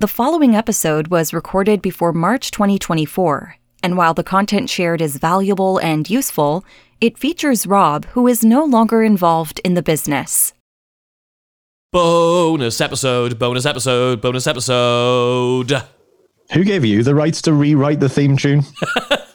The following episode was recorded before March 2024, and while the content shared is valuable and useful, it features Rob, who is no longer involved in the business. Bonus episode, bonus episode, bonus episode. Who gave you the rights to rewrite the theme tune?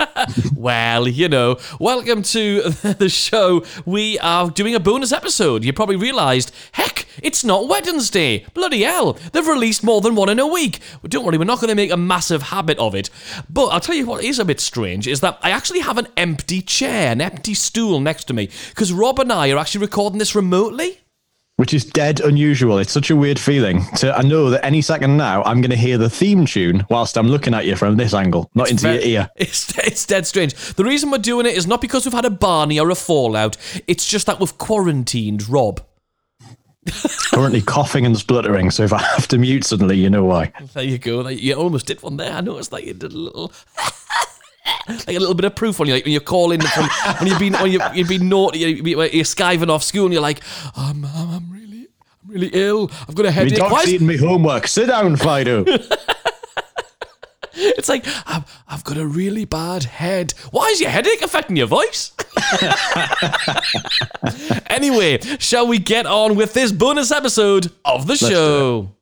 well, you know, welcome to the show. We are doing a bonus episode. You probably realised, heck, it's not Wednesday. Bloody hell, they've released more than one in a week. Don't worry, we're not going to make a massive habit of it. But I'll tell you what is a bit strange is that I actually have an empty chair, an empty stool next to me, because Rob and I are actually recording this remotely which is dead unusual. It's such a weird feeling to I know that any second now I'm going to hear the theme tune whilst I'm looking at you from this angle, not it's into very, your ear. It's it's dead strange. The reason we're doing it is not because we've had a Barney or a fallout. It's just that we've quarantined Rob. Currently coughing and spluttering, so if I have to mute suddenly, you know why. There you go. You almost did one there. I noticed that you did a little. like a little bit of proof on you like when you're calling from when you've been when you, you've been naughty you're, you're skiving off school and you're like I'm, I'm really ill I've got a headache. My dog's eating me homework. Sit down, Fido. it's like I've, I've got a really bad head. Why is your headache affecting your voice? anyway, shall we get on with this bonus episode of the Let's show?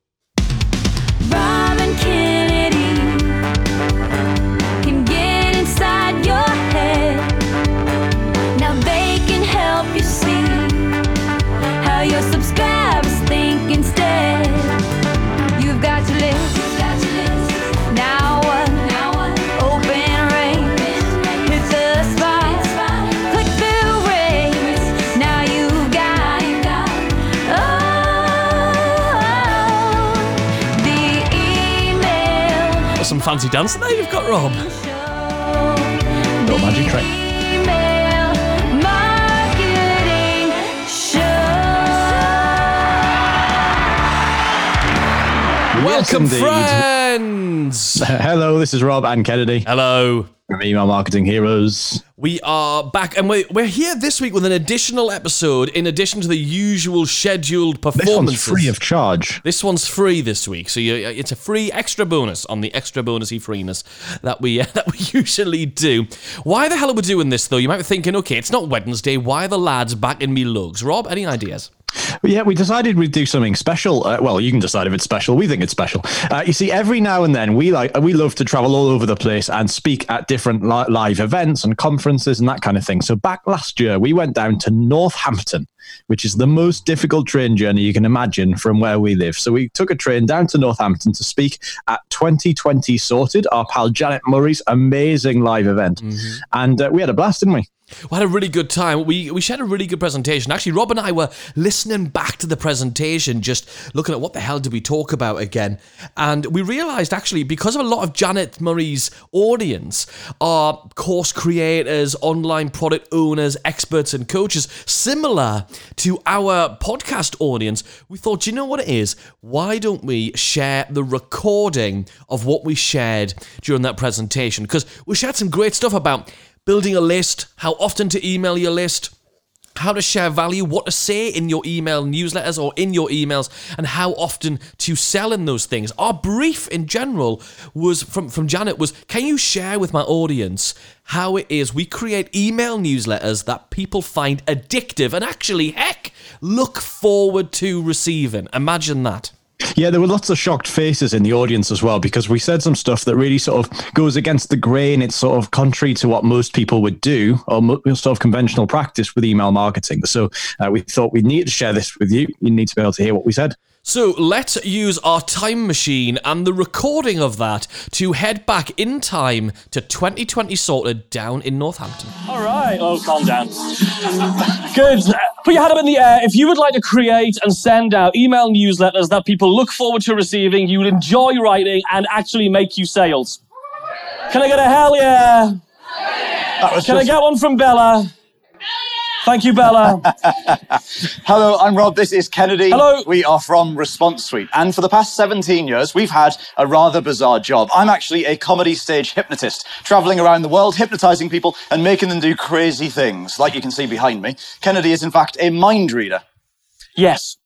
Fancy dancing there you've got, Rob. No magic trick. Welcome, friends. Hello, this is Rob and Kennedy. Hello from Email Marketing Heroes. We are back, and we're, we're here this week with an additional episode in addition to the usual scheduled performances. This one's free of charge. This one's free this week, so you, it's a free extra bonus on the extra bonusy freeness that we uh, that we usually do. Why the hell are we doing this though? You might be thinking, okay, it's not Wednesday. Why are the lads back in me lugs? Rob, any ideas? Yeah, we decided we'd do something special. Uh, well, you can decide if it's special. We think it's special. Uh, you see, every now and then we like we love to travel all over the place and speak at different li- live events and conferences and that kind of thing. So back last year, we went down to Northampton, which is the most difficult train journey you can imagine from where we live. So we took a train down to Northampton to speak at 2020 Sorted, our pal Janet Murray's amazing live event, mm-hmm. and uh, we had a blast, didn't we? We had a really good time. We we shared a really good presentation. Actually, Rob and I were listening back to the presentation, just looking at what the hell did we talk about again, and we realised actually because of a lot of Janet Murray's audience are course creators, online product owners, experts, and coaches, similar to our podcast audience. We thought, you know what it is? Why don't we share the recording of what we shared during that presentation? Because we shared some great stuff about building a list, how often to email your list, how to share value, what to say in your email newsletters or in your emails, and how often to sell in those things. Our brief in general was from, from Janet was can you share with my audience how it is we create email newsletters that people find addictive and actually, heck, look forward to receiving? Imagine that. Yeah, there were lots of shocked faces in the audience as well because we said some stuff that really sort of goes against the grain. It's sort of contrary to what most people would do or sort of conventional practice with email marketing. So uh, we thought we need to share this with you. You need to be able to hear what we said. So let's use our time machine and the recording of that to head back in time to 2020 sorted down in Northampton. All right. Oh, calm down. Good. Put your hand up in the air. If you would like to create and send out email newsletters that people look forward to receiving, you would enjoy writing, and actually make you sales. Can I get a hell yeah? Can just... I get one from Bella? Thank you, Bella. Hello, I'm Rob. This is Kennedy. Hello. We are from Response Suite. And for the past 17 years, we've had a rather bizarre job. I'm actually a comedy stage hypnotist, traveling around the world, hypnotizing people and making them do crazy things, like you can see behind me. Kennedy is, in fact, a mind reader. Yes.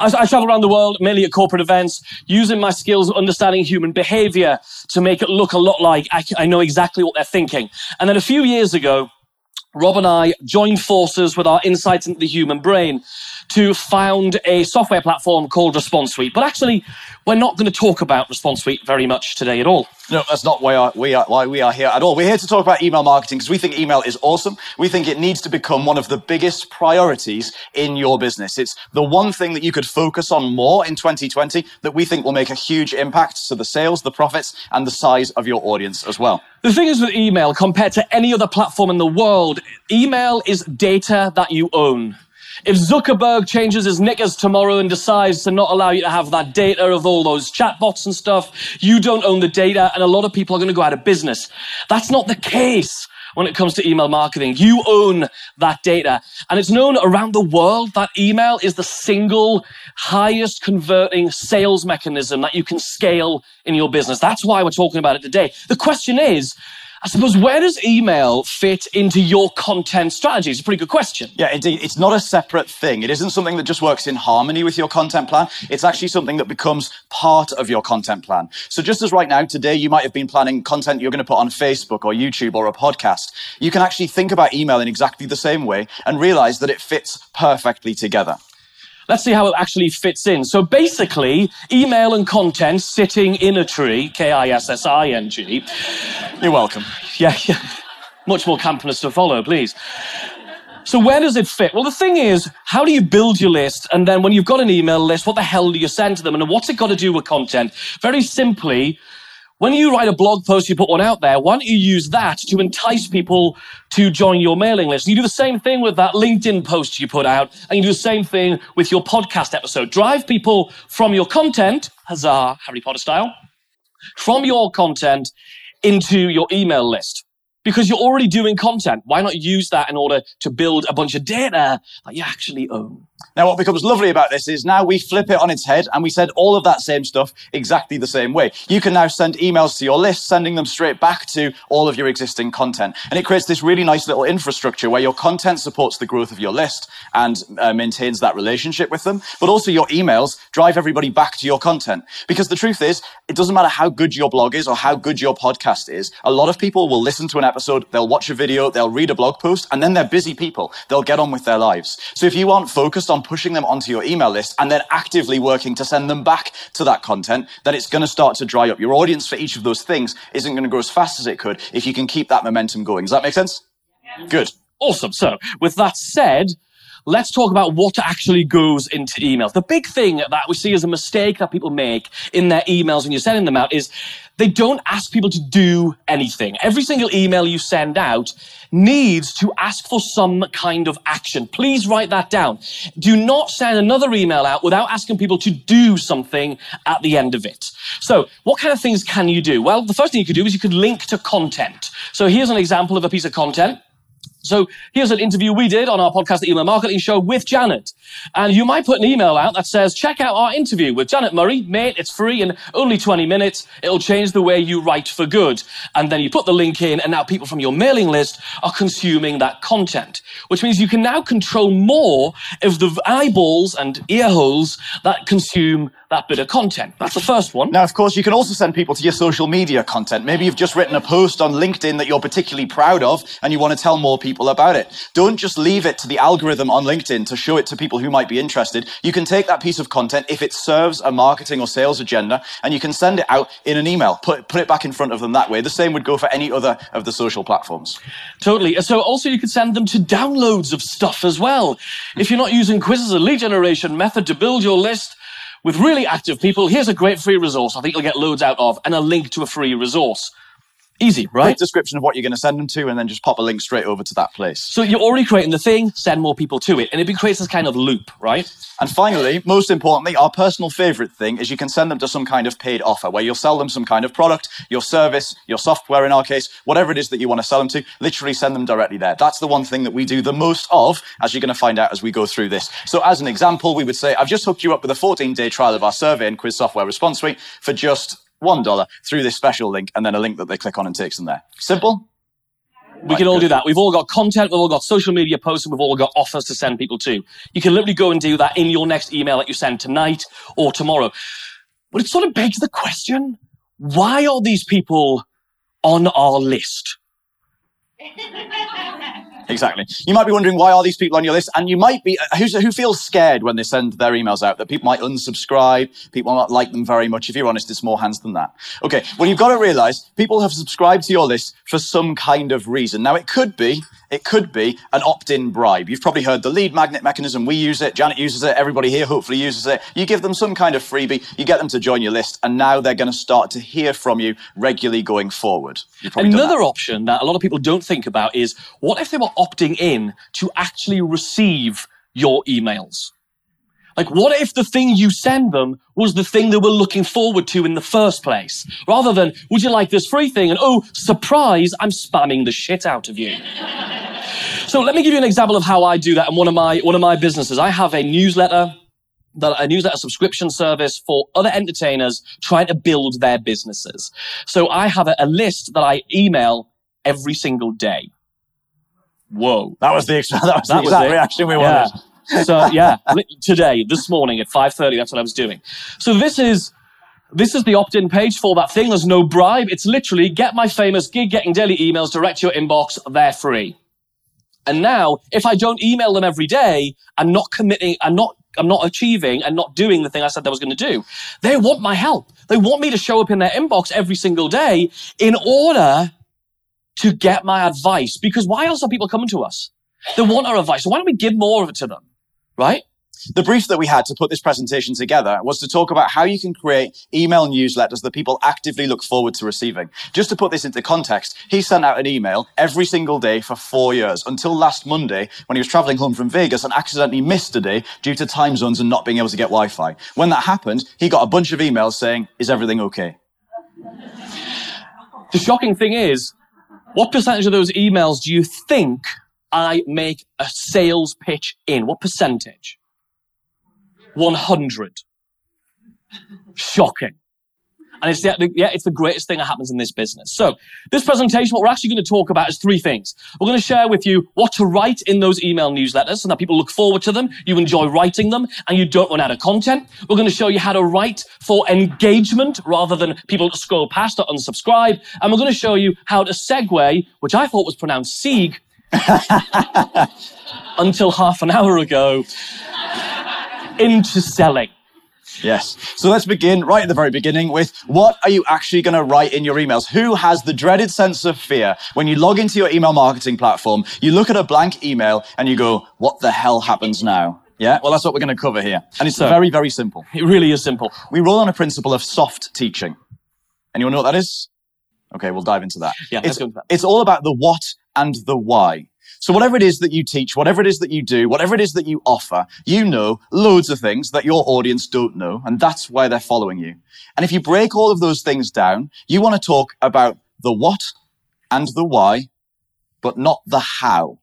I, I, travel around the world, mainly at corporate events, using my skills of understanding human behavior to make it look a lot like I, I know exactly what they're thinking. And then a few years ago, Rob and I joined forces with our insights into the human brain to found a software platform called Response Suite. But actually, we're not going to talk about Response Suite very much today at all. No, that's not why we are, why we are here at all. We're here to talk about email marketing because we think email is awesome. We think it needs to become one of the biggest priorities in your business. It's the one thing that you could focus on more in 2020 that we think will make a huge impact to the sales, the profits, and the size of your audience as well. The thing is with email, compared to any other platform in the world, email is data that you own. If Zuckerberg changes his knickers tomorrow and decides to not allow you to have that data of all those chatbots and stuff, you don't own the data and a lot of people are going to go out of business. That's not the case when it comes to email marketing. You own that data. And it's known around the world that email is the single highest converting sales mechanism that you can scale in your business. That's why we're talking about it today. The question is, I suppose where does email fit into your content strategy? It's a pretty good question. Yeah, indeed. It's not a separate thing. It isn't something that just works in harmony with your content plan. It's actually something that becomes part of your content plan. So just as right now, today, you might have been planning content you're going to put on Facebook or YouTube or a podcast, you can actually think about email in exactly the same way and realize that it fits perfectly together. Let's see how it actually fits in. So basically, email and content sitting in a tree, K-I-S-S-I-N-G. You're welcome. Yeah, yeah. Much more campness to follow, please. So where does it fit? Well, the thing is, how do you build your list? And then when you've got an email list, what the hell do you send to them? And what's it got to do with content? Very simply, when you write a blog post, you put one out there, why don't you use that to entice people to join your mailing list? And you do the same thing with that LinkedIn post you put out, and you do the same thing with your podcast episode. Drive people from your content, huzzah, Harry Potter style, from your content into your email list because you're already doing content. Why not use that in order to build a bunch of data that you actually own? Now, what becomes lovely about this is now we flip it on its head and we send all of that same stuff exactly the same way. You can now send emails to your list, sending them straight back to all of your existing content. And it creates this really nice little infrastructure where your content supports the growth of your list and uh, maintains that relationship with them. But also your emails drive everybody back to your content. Because the truth is, it doesn't matter how good your blog is or how good your podcast is. A lot of people will listen to an episode, they'll watch a video, they'll read a blog post, and then they're busy people. They'll get on with their lives. So if you aren't focused on pushing them onto your email list and then actively working to send them back to that content, then it's going to start to dry up. Your audience for each of those things isn't going to grow as fast as it could if you can keep that momentum going. Does that make sense? Yeah. Good. Awesome. So with that said, let's talk about what actually goes into emails. The big thing that we see as a mistake that people make in their emails when you're sending them out is they don't ask people to do anything. Every single email you send out needs to ask for some kind of action. Please write that down. Do not send another email out without asking people to do something at the end of it. So what kind of things can you do? Well, the first thing you could do is you could link to content. So here's an example of a piece of content. So here's an interview we did on our podcast, the Email Marketing Show with Janet. And you might put an email out that says, check out our interview with Janet Murray. Mate, it's free in only 20 minutes. It'll change the way you write for good. And then you put the link in and now people from your mailing list are consuming that content, which means you can now control more of the eyeballs and ear holes that consume that bit of content. That's the first one. Now, of course, you can also send people to your social media content. Maybe you've just written a post on LinkedIn that you're particularly proud of and you want to tell more people about it. Don't just leave it to the algorithm on LinkedIn to show it to people who might be interested. You can take that piece of content if it serves a marketing or sales agenda and you can send it out in an email. Put, put it back in front of them that way. The same would go for any other of the social platforms. Totally. So also you could send them to downloads of stuff as well. If you're not using quizzes, a lead generation method to build your list, with really active people, here's a great free resource I think you'll get loads out of and a link to a free resource. Easy, right? Description of what you're going to send them to, and then just pop a link straight over to that place. So you're already creating the thing, send more people to it, and it creates this kind of loop, right? And finally, most importantly, our personal favorite thing is you can send them to some kind of paid offer where you'll sell them some kind of product, your service, your software in our case, whatever it is that you want to sell them to, literally send them directly there. That's the one thing that we do the most of, as you're going to find out as we go through this. So as an example, we would say, I've just hooked you up with a 14 day trial of our survey and quiz software response suite for just $1 through this special link and then a link that they click on and takes them there. Simple? We can all do that. We've all got content, we've all got social media posts, and we've all got offers to send people to. You can literally go and do that in your next email that you send tonight or tomorrow. But it sort of begs the question, why are these people on our list? Exactly. You might be wondering why are these people on your list, and you might be uh, who's, who feels scared when they send their emails out that people might unsubscribe, people might not like them very much. If you're honest, it's more hands than that. Okay. Well, you've got to realize people have subscribed to your list for some kind of reason. Now, it could be it could be an opt-in bribe. You've probably heard the lead magnet mechanism. We use it. Janet uses it. Everybody here hopefully uses it. You give them some kind of freebie. You get them to join your list, and now they're going to start to hear from you regularly going forward. Done that. Another option that a lot of people don't think about is what if they were opting in to actually receive your emails? Like, what if the thing you send them was the thing they were looking forward to in the first place? Rather than, would you like this free thing? And oh, surprise, I'm spamming the shit out of you. so let me give you an example of how I do that in one of my, one of my businesses. I have a newsletter that a newsletter subscription service for other entertainers trying to build their businesses. So I have a, a list that I email every single day. Whoa. That was the, that was That the was exact reaction we Yeah. So yeah, today, this morning at 5.30, that's what I was doing. So this is, this is the opt-in page for that thing. There's no bribe. It's literally get my famous gig getting daily emails direct to your inbox. They're free. And now, if I don't email them every day, I'm not committing, I'm not, I'm not achieving and not doing the thing I said I was going to do. They want my help. They want me to show up in their inbox every single day in order to get my advice. Because why else are people coming to us? They want our advice. So why don't we give more of it to them? Right? The brief that we had to put this presentation together was to talk about how you can create email newsletters that people actively look forward to receiving. Just to put this into context, he sent out an email every single day for four years until last Monday when he was traveling home from Vegas and accidentally missed a day due to time zones and not being able to get Wi-Fi. When that happened, he got a bunch of emails saying, is everything okay? The shocking thing is, what percentage of those emails do you think I make a sales pitch in? What percentage? 100. Shocking. And it's the, yeah, it's the greatest thing that happens in this business. So this presentation, what we're actually going to talk about is three things. We're going to share with you what to write in those email newsletters so that people look forward to them, you enjoy writing them, and you don't run out of content. We're going to show you how to write for engagement rather than people scroll past or unsubscribe. And we're going to show you how to segue, which I thought was pronounced sieg, until half an hour ago, into selling. Yes. So let's begin right at the very beginning with what are you actually going to write in your emails? Who has the dreaded sense of fear when you log into your email marketing platform, you look at a blank email and you go, what the hell happens now? Yeah. Well, that's what we're going to cover here. And it's So- very, very simple. It really is simple. We roll on a principle of soft teaching. Anyone know what that is? Okay, we'll dive into that. Yeah, let's it's, go into that. it's all about the what and the why. So whatever it is that you teach, whatever it is that you do, whatever it is that you offer, you know loads of things that your audience don't know, and that's why they're following you. And if you break all of those things down, you want to talk about the what and the why, but not the how.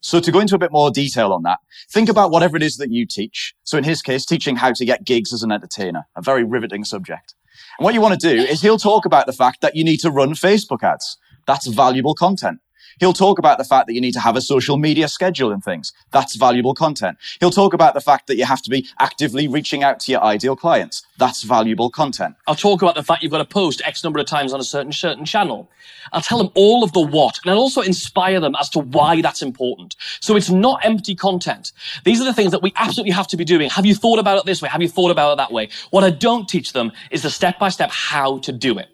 So to go into a bit more detail on that, think about whatever it is that you teach. So in his case, teaching how to get gigs as an entertainer, a very riveting subject. And what you want to do is he'll talk about the fact that you need to run Facebook ads. That's valuable content. He'll talk about the fact that you need to have a social media schedule and things. That's valuable content. He'll talk about the fact that you have to be actively reaching out to your ideal clients. That's valuable content. I'll talk about the fact you've got to post X number of times on a certain certain channel. I'll tell them all of the what, and I'll also inspire them as to why that's important. So it's not empty content. These are the things that we absolutely have to be doing. Have you thought about it this way? Have you thought about it that way? What I don't teach them is the step by step how to do it.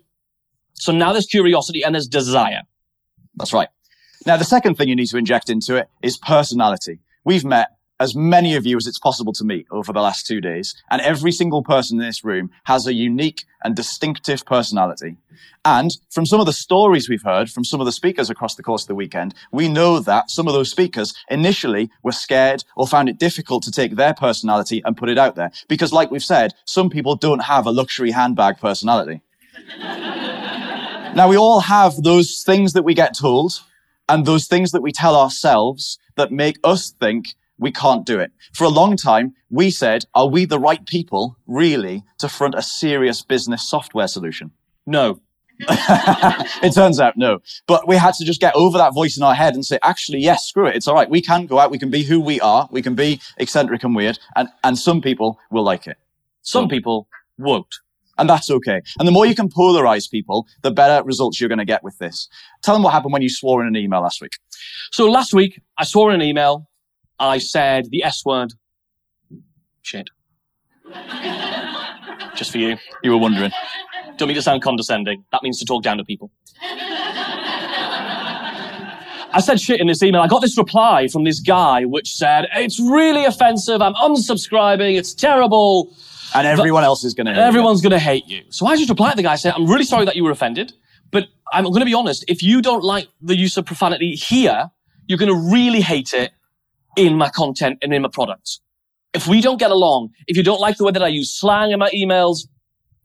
So now there's curiosity and there's desire. That's right. Now, the second thing you need to inject into it is personality. We've met as many of you as it's possible to meet over the last two days, and every single person in this room has a unique and distinctive personality. And from some of the stories we've heard from some of the speakers across the course of the weekend, we know that some of those speakers initially were scared or found it difficult to take their personality and put it out there. Because like we've said, some people don't have a luxury handbag personality. Now, we all have those things that we get told and those things that we tell ourselves that make us think we can't do it. For a long time, we said, are we the right people really to front a serious business software solution? No. it turns out no. But we had to just get over that voice in our head and say, actually, yes, screw it. It's all right. We can go out. We can be who we are. We can be eccentric and weird. And, and some people will like it. Some people won't. And that's okay. And the more you can polarize people, the better results you're going to get with this. Tell them what happened when you swore in an email last week. So last week, I swore in an email. I said the S word. Shit. Just for you. You were wondering. Don't mean to sound condescending. That means to talk down to people. I said shit in this email. I got this reply from this guy which said, it's really offensive. I'm unsubscribing. It's terrible. And everyone else is going to Everyone's going to hate you. So I just replied to the guy, said, I'm really sorry that you were offended, but I'm going to be honest. If you don't like the use of profanity here, you're going to really hate it in my content and in my products. If we don't get along, if you don't like the way that I use slang in my emails,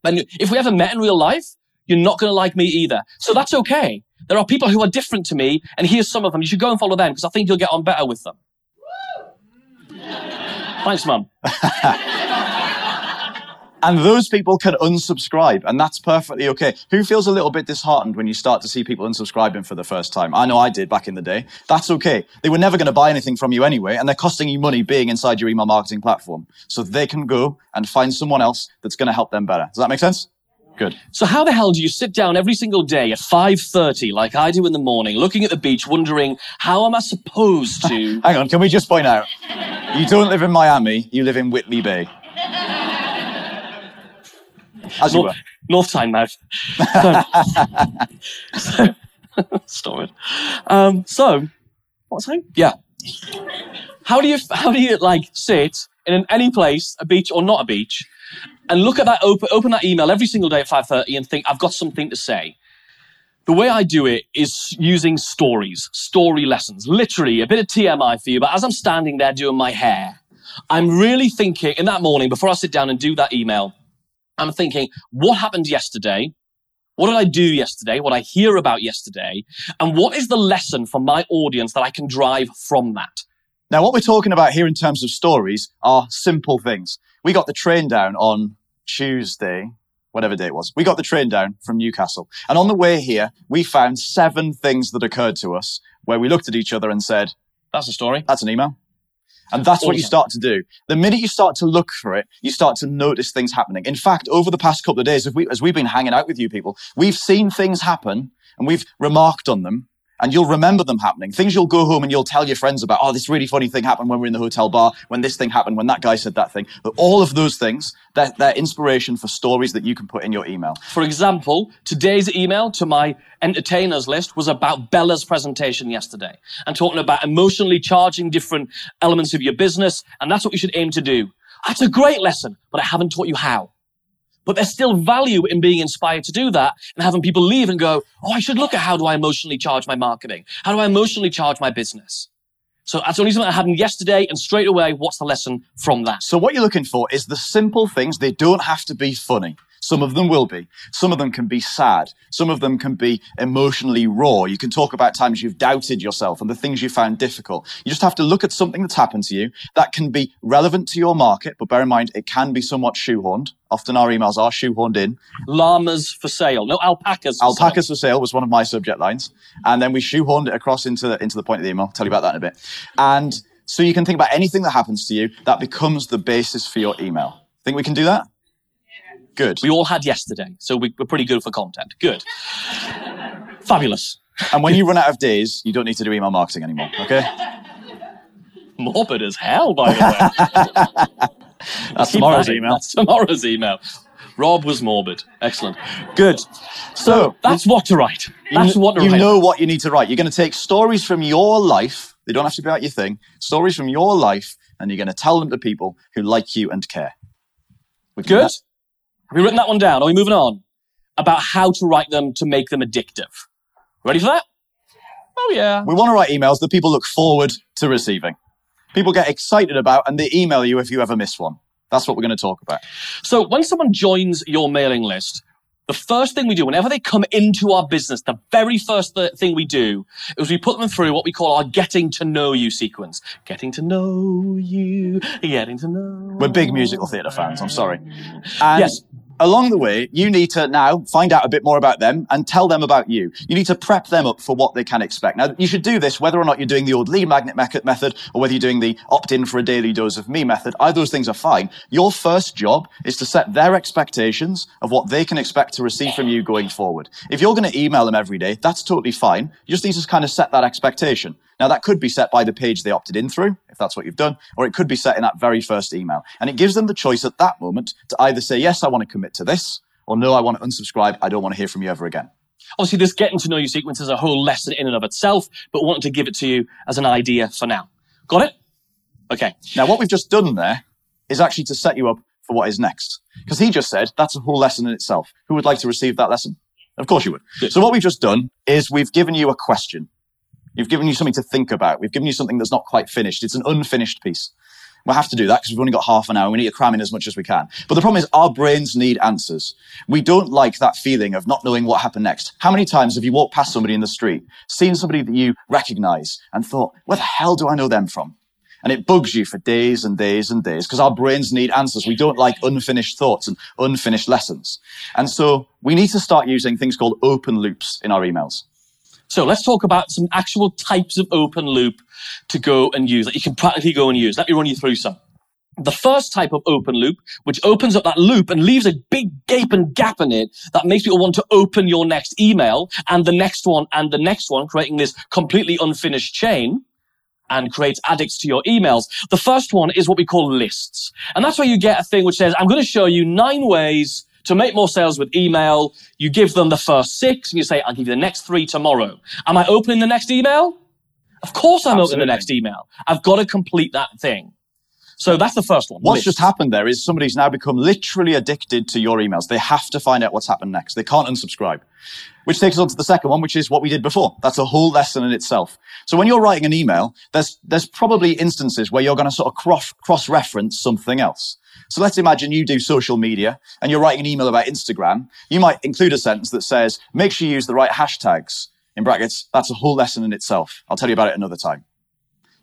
and if we haven't met in real life, you're not going to like me either. So that's okay. There are people who are different to me, and here's some of them. You should go and follow them because I think you'll get on better with them. Thanks, Mum. And those people can unsubscribe, and that's perfectly okay. Who feels a little bit disheartened when you start to see people unsubscribing for the first time? I know I did back in the day. That's okay. They were never going to buy anything from you anyway, and they're costing you money being inside your email marketing platform. So they can go and find someone else that's going to help them better. Does that make sense? Good. So how the hell do you sit down every single day at 5.30 like I do in the morning, looking at the beach, wondering, how am I supposed to... Hang on, can we just point out, you don't live in Miami, you live in Whitley Bay. As. North, North Tynemouth. So, so, stop it. Um, so, what was I saying? Yeah. How do you, how do you like sit in an, any place, a beach or not a beach, and look at that, open, open that email every single day at 5.30 and think, I've got something to say. The way I do it is using stories, story lessons, literally a bit of TMI for you. But as I'm standing there doing my hair, I'm really thinking in that morning before I sit down and do that email, I'm thinking, what happened yesterday? What did I do yesterday? What I hear about yesterday? And what is the lesson for my audience that I can drive from that? Now, what we're talking about here in terms of stories are simple things. We got the train down on Tuesday, whatever day it was. We got the train down from Newcastle. And on the way here, we found seven things that occurred to us where we looked at each other and said, That's a story. that's an email. And that's what you start to do. The minute you start to look for it, you start to notice things happening. In fact, over the past couple of days, as, we, as we've been hanging out with you people, we've seen things happen and we've remarked on them and you'll remember them happening. Things you'll go home and you'll tell your friends about. Oh, this really funny thing happened when we were in the hotel bar, when this thing happened, when that guy said that thing. But all of those things, they're, they're inspiration for stories that you can put in your email. For example, today's email to my entertainers list was about Bella's presentation yesterday and talking about emotionally charging different elements of your business. And that's what you should aim to do. That's a great lesson, but I haven't taught you how. But there's still value in being inspired to do that and having people leave and go, Oh, I should look at how do I emotionally charge my marketing? How do I emotionally charge my business? So that's only something that happened yesterday. And straight away, what's the lesson from that? So what you're looking for is the simple things. They don't have to be funny. Some of them will be. Some of them can be sad. Some of them can be emotionally raw. You can talk about times you've doubted yourself and the things you found difficult. You just have to look at something that's happened to you that can be relevant to your market, but bear in mind it can be somewhat shoehorned. Often our emails are shoehorned in. Llamas for sale. No, alpacas. For sale. Alpacas for sale was one of my subject lines. And then we shoehorned it across into the, into the point of the email. I'll tell you about that in a bit. And so you can think about anything that happens to you that becomes the basis for your email. Think we can do that? Good. We all had yesterday, so we, we're pretty good for content. Good. Fabulous. And when you run out of days, you don't need to do email marketing anymore. Okay? Morbid as hell, by the way. That's tomorrow's email. That's tomorrow's email. Rob was morbid. Excellent. Good. So that's what to write. That's you, what to you write. know what you need to write. You're going to take stories from your life. They don't have to be about your thing. Stories from your life, and you're going to tell them to people who like you and care. We can do Good. Have you written that one down? Are we moving on? About how to write them to make them addictive. Ready for that? Oh yeah. We want to write emails that people look forward to receiving. People get excited about, and they email you if you ever miss one. That's what we're going to talk about. So when someone joins your mailing list, the first thing we do, whenever they come into our business, the very first th- thing we do is we put them through what we call our getting to know you sequence. Getting to know you, getting to know. We're big musical theatre fans. I'm sorry. And Yes. Along the way, you need to now find out a bit more about them and tell them about you. You need to prep them up for what they can expect. Now, you should do this whether or not you're doing the old lead magnet method or whether you're doing the opt-in for a daily dose of me method. Either those things are fine. Your first job is to set their expectations of what they can expect to receive from you going forward. If you're going to email them every day, that's totally fine. You just need to kind of set that expectation. Now, that could be set by the page they opted in through, if that's what you've done, or it could be set in that very first email. And it gives them the choice at that moment to either say, yes, I want to commit to this, or no, I want to unsubscribe. I don't want to hear from you ever again. Obviously, this getting to know you sequence is a whole lesson in and of itself, but wanted to give it to you as an idea for now. Got it? Okay. Now, what we've just done there is actually to set you up for what is next. Because he just said that's a whole lesson in itself. Who would like to receive that lesson? Of course you would. So what we've just done is we've given you a question. We've given you something to think about. We've given you something that's not quite finished. It's an unfinished piece. We'll have to do that because we've only got half an hour. We need to cram in as much as we can. But the problem is our brains need answers. We don't like that feeling of not knowing what happened next. How many times have you walked past somebody in the street, seen somebody that you recognize and thought, where the hell do I know them from? And it bugs you for days and days and days because our brains need answers. We don't like unfinished thoughts and unfinished lessons. And so we need to start using things called open loops in our emails. So let's talk about some actual types of open loop to go and use that you can practically go and use. Let me run you through some. The first type of open loop, which opens up that loop and leaves a big gaping gap in it that makes people want to open your next email and the next one and the next one, creating this completely unfinished chain and creates addicts to your emails. The first one is what we call lists. And that's where you get a thing which says, I'm going to show you nine ways to make more sales with email. You give them the first six and you say, I'll give you the next three tomorrow. Am I opening the next email? Of course I'm Absolutely. opening the next email. I've got to complete that thing. So that's the first one. What's just happened there is somebody's now become literally addicted to your emails. They have to find out what's happened next. They can't unsubscribe. Which takes us on to the second one, which is what we did before. That's a whole lesson in itself. So when you're writing an email, there's, there's probably instances where you're going to sort of cross, cross-reference something else. So let's imagine you do social media and you're writing an email about Instagram. You might include a sentence that says, make sure you use the right hashtags. In brackets, that's a whole lesson in itself. I'll tell you about it another time.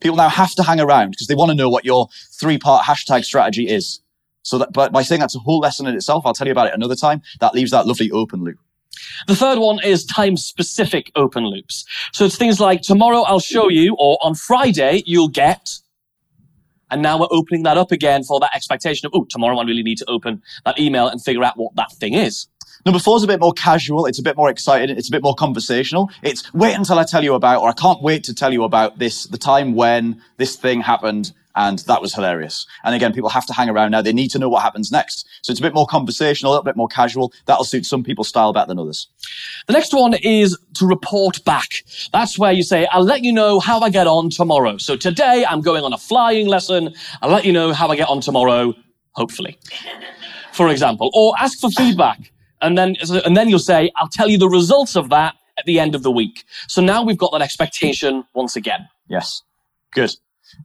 People now have to hang around because they want to know what your three part hashtag strategy is. So that, but by saying that's a whole lesson in itself, I'll tell you about it another time. That leaves that lovely open loop. The third one is time specific open loops. So it's things like tomorrow I'll show you, or on Friday you'll get. And now we're opening that up again for that expectation of, oh, tomorrow I really need to open that email and figure out what that thing is. Number four is a bit more casual. It's a bit more exciting. It's a bit more conversational. It's wait until I tell you about, or I can't wait to tell you about this, the time when this thing happened and that was hilarious. And again, people have to hang around now. They need to know what happens next. So it's a bit more conversational, a little bit more casual. That'll suit some people's style better than others. The next one is to report back. That's where you say, I'll let you know how I get on tomorrow. So today I'm going on a flying lesson. I'll let you know how I get on tomorrow, hopefully. For example, or ask for feedback. And then, and then you'll say, I'll tell you the results of that at the end of the week. So now we've got that expectation once again. Yes. Good.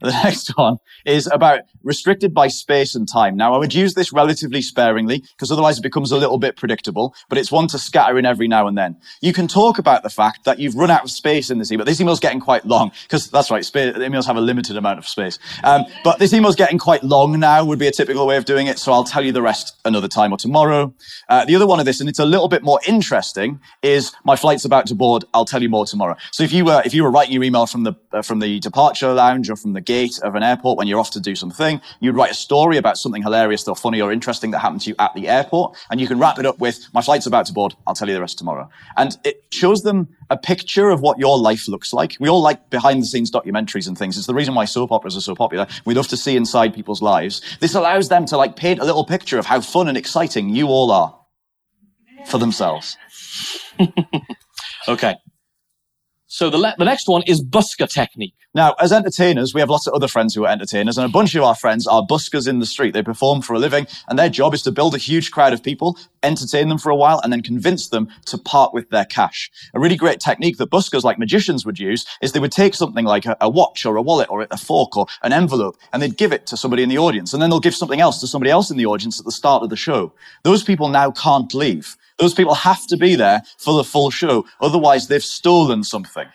The next one is about restricted by space and time. Now, I would use this relatively sparingly because otherwise it becomes a little bit predictable, but it's one to scatter in every now and then. You can talk about the fact that you've run out of space in this email. This email's getting quite long because that's right, space, emails have a limited amount of space. Um, but this email's getting quite long now would be a typical way of doing it. So I'll tell you the rest another time or tomorrow. Uh, the other one of this, and it's a little bit more interesting, is my flight's about to board. I'll tell you more tomorrow. So if you were, if you were writing your email from the, uh, from the departure lounge or from the gate of an airport when you're off to do something. You'd write a story about something hilarious or funny or interesting that happened to you at the airport. And you can wrap it up with, my flight's about to board. I'll tell you the rest tomorrow. And it shows them a picture of what your life looks like. We all like behind the scenes documentaries and things. It's the reason why soap operas are so popular. We love to see inside people's lives. This allows them to like paint a little picture of how fun and exciting you all are for themselves. okay. So the, le- the next one is busker technique. Now, as entertainers, we have lots of other friends who are entertainers, and a bunch of our friends are buskers in the street. They perform for a living, and their job is to build a huge crowd of people, entertain them for a while, and then convince them to part with their cash. A really great technique that buskers, like magicians, would use is they would take something like a, a watch or a wallet or a fork or an envelope, and they'd give it to somebody in the audience, and then they'll give something else to somebody else in the audience at the start of the show. Those people now can't leave. Those people have to be there for the full show. Otherwise, they've stolen something.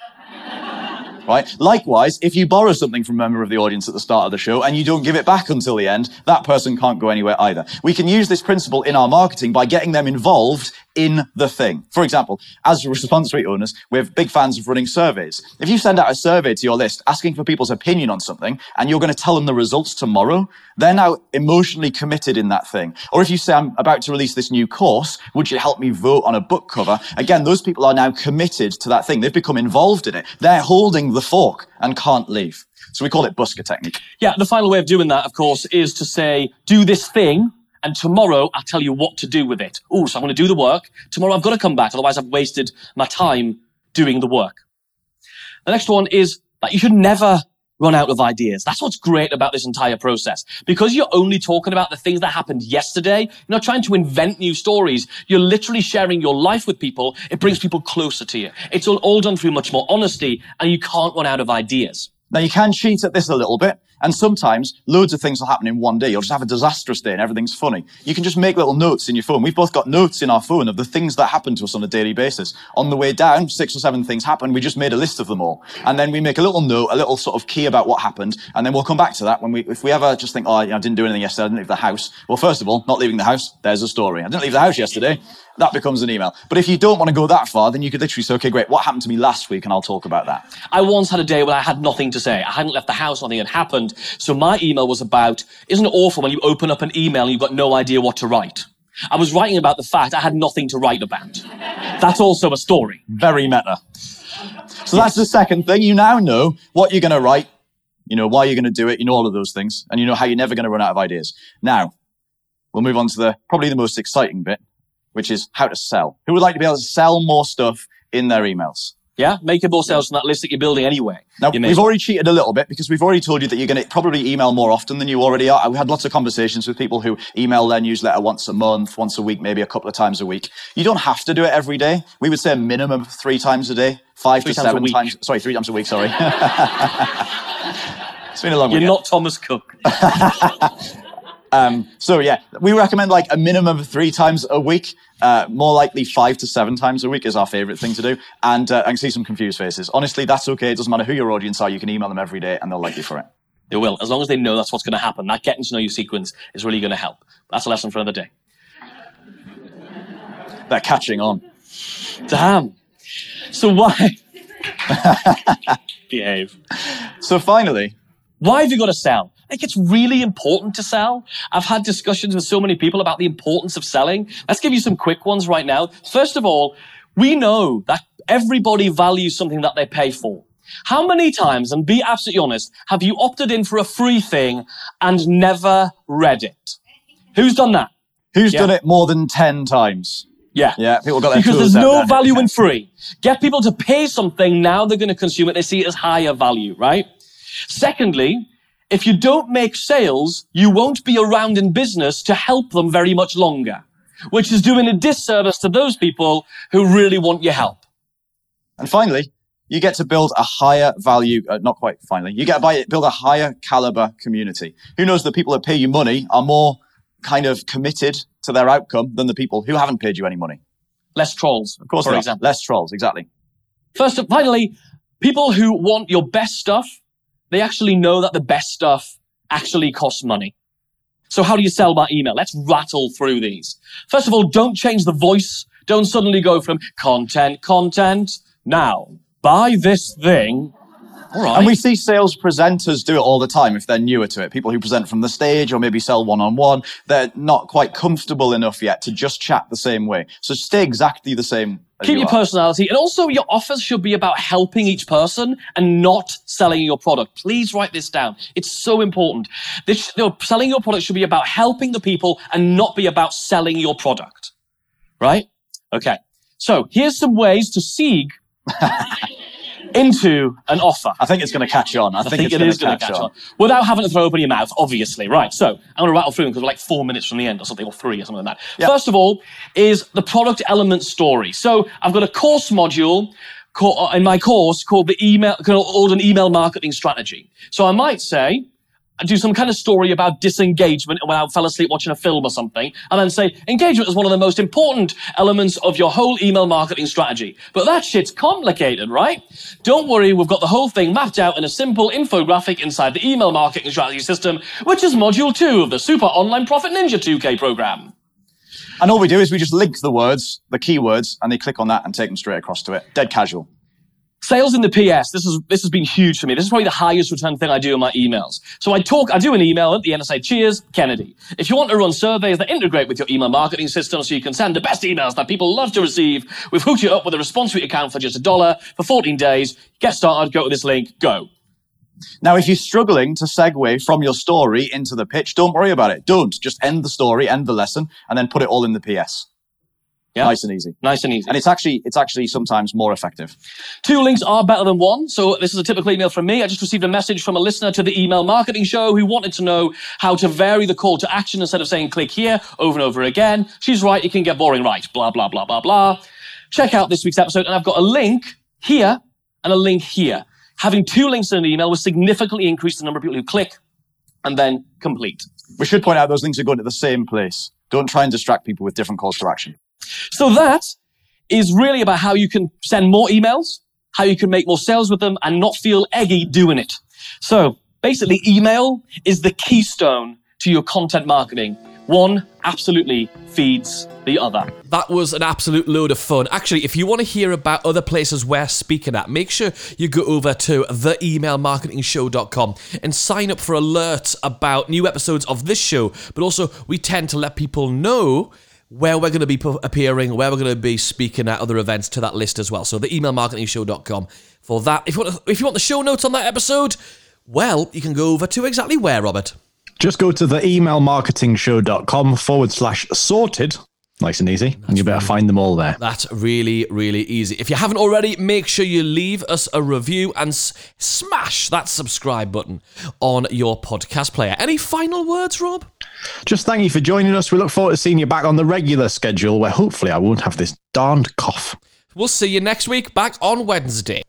right? Likewise, if you borrow something from a member of the audience at the start of the show and you don't give it back until the end, that person can't go anywhere either. We can use this principle in our marketing by getting them involved in the thing. For example, as response rate owners, we're big fans of running surveys. If you send out a survey to your list asking for people's opinion on something and you're going to tell them the results tomorrow, they're now emotionally committed in that thing. Or if you say, I'm about to release this new course, would you help me vote on a book cover? Again, those people are now committed to that thing. They've become involved in it. They're holding the fork and can't leave. So we call it busker technique. Yeah, the final way of doing that, of course, is to say, do this thing, and tomorrow I'll tell you what to do with it. Oh, so I'm going to do the work. Tomorrow I've got to come back, otherwise I've wasted my time doing the work. The next one is that you should never run out of ideas. That's what's great about this entire process. Because you're only talking about the things that happened yesterday, you're not trying to invent new stories. You're literally sharing your life with people. It brings people closer to you. It's all, all done through much more honesty and you can't run out of ideas. Now you can cheat at this a little bit. And sometimes loads of things will happen in one day. You'll just have a disastrous day and everything's funny. You can just make little notes in your phone. We've both got notes in our phone of the things that happen to us on a daily basis. On the way down, six or seven things happen. We just made a list of them all. And then we make a little note, a little sort of key about what happened. And then we'll come back to that when we, if we ever just think, oh, I didn't do anything yesterday. I didn't leave the house. Well, first of all, not leaving the house. There's a story. I didn't leave the house yesterday. That becomes an email. But if you don't want to go that far, then you could literally say, okay, great. What happened to me last week? And I'll talk about that. I once had a day where I had nothing to say. I hadn't left the house, nothing had happened. So my email was about, isn't it awful when you open up an email and you've got no idea what to write? I was writing about the fact I had nothing to write about. That's also a story. Very meta. So that's the second thing. You now know what you're going to write. You know why you're going to do it. You know all of those things. And you know how you're never going to run out of ideas. Now, we'll move on to the, probably the most exciting bit, which is how to sell. Who would like to be able to sell more stuff in their emails? Yeah, make more sales from that list that you're building anyway. Now, we've already cheated a little bit because we've already told you that you're going to probably email more often than you already are. We had lots of conversations with people who email their newsletter once a month, once a week, maybe a couple of times a week. You don't have to do it every day. We would say a minimum of three times a day, five Three to times a seven week. times. Sorry, three times a week. Sorry. it's been a long You're weekend. not Thomas Cook. Um, so yeah, we recommend like a minimum of three times a week. Uh, more likely five to seven times a week is our favorite thing to do. And uh, I can see some confused faces. Honestly, that's okay. It doesn't matter who your audience are. You can email them every day and they'll like you for it. They will, as long as they know that's what's going to happen. That getting to know you sequence is really going to help. That's a lesson for another day. They're catching on. Damn. So why? Behave. So finally, Why have you got to sell? Like it's really important to sell. I've had discussions with so many people about the importance of selling. Let's give you some quick ones right now. First of all, we know that everybody values something that they pay for. How many times, and be absolutely honest, have you opted in for a free thing and never read it? Who's done that? who's Yeah. done it more than 10 times? Yeah. Yeah, people got their Because there's no there. value in free. Get people to pay something now they're going to consume it. They see it as higher value, right? Secondly, if you don't make sales, you won't be around in business to help them very much longer, which is doing a disservice to those people who really want your help. And finally, you get to build a higher value, uh, not quite finally, you get to build a higher caliber community. Who knows the people that pay you money are more kind of committed to their outcome than the people who haven't paid you any money. Less trolls, Of course, for example. less trolls, exactly. First, and finally, people who want your best stuff, they actually know that the best stuff actually costs money. So how do you sell by email? Let's rattle through these. First of all, don't change the voice. Don't suddenly go from content, content. Now, buy this thing. All right. And we see sales presenters do it all the time if they're newer to it. People who present from the stage or maybe sell one on one, they're not quite comfortable enough yet to just chat the same way. So stay exactly the same. Keep you your are. personality. And also your offers should be about helping each person and not selling your product. Please write this down. It's so important. This, you know, selling your product should be about helping the people and not be about selling your product. Right? Okay. So here's some ways to sieg into an offer. I think it's going to catch on. I, I think, it's it gonna is catch on. Without having to throw open your mouth, obviously. Right. So I'm going to rattle through them because we're like four minutes from the end or something, or three or something like that. Yeah. First of all is the product element story. So I've got a course module co- uh, in my course called the email, called an email marketing strategy. So I might say, do some kind of story about disengagement when I fell asleep watching a film or something, and then say engagement is one of the most important elements of your whole email marketing strategy. But that shit's complicated, right? Don't worry, we've got the whole thing mapped out in a simple infographic inside the email marketing strategy system, which is module two of the Super Online Profit Ninja 2K program. And all we do is we just link the words, the keywords, and they click on that and take them straight across to it. Dead casual. Sales in the PS. This is this has been huge for me. This is probably the highest return thing I do in my emails. So I talk, I do an email at the end. Say, "Cheers, Kennedy." If you want to run surveys that integrate with your email marketing system, so you can send the best emails that people love to receive, we've hooked you up with a response rate account for just a dollar for 14 days. Get started. Go to this link. Go. Now, if you're struggling to segue from your story into the pitch, don't worry about it. Don't just end the story, end the lesson, and then put it all in the PS. Yeah. Nice and easy. Nice and easy. And it's actually it's actually sometimes more effective. Two links are better than one. So this is a typical email from me. I just received a message from a listener to the email marketing show who wanted to know how to vary the call to action instead of saying click here over and over again. She's right. It can get boring, right? Blah, blah, blah, blah, blah. Check out this week's episode. And I've got a link here and a link here. Having two links in an email will significantly increase the number of people who click and then complete. We should point out those links are going to the same place. Don't try and distract people with different calls to action. So that is really about how you can send more emails, how you can make more sales with them and not feel eggy doing it. So basically email is the keystone to your content marketing. One absolutely feeds the other. That was an absolute load of fun. Actually, if you want to hear about other places we're speaking at, make sure you go over to theemailmarketingshow.com and sign up for alerts about new episodes of this show. But also, we tend to let people know where we're going to be appearing, where we're going to be speaking at other events to that list as well. So the emailmarketingshow.com for that. If you want, if you want the show notes on that episode, well, you can go over to exactly where, Robert. Just go to the emailmarketingshow.com forward slash sorted. Nice and easy. That's and you better really, find them all there. That's really, really easy. If you haven't already, make sure you leave us a review and s- smash that subscribe button on your podcast player. Any final words, Rob? Just thank you for joining us. We look forward to seeing you back on the regular schedule where hopefully I won't have this darned cough. We'll see you next week back on Wednesday.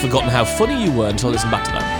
forgotten how funny you were until I listened back to that.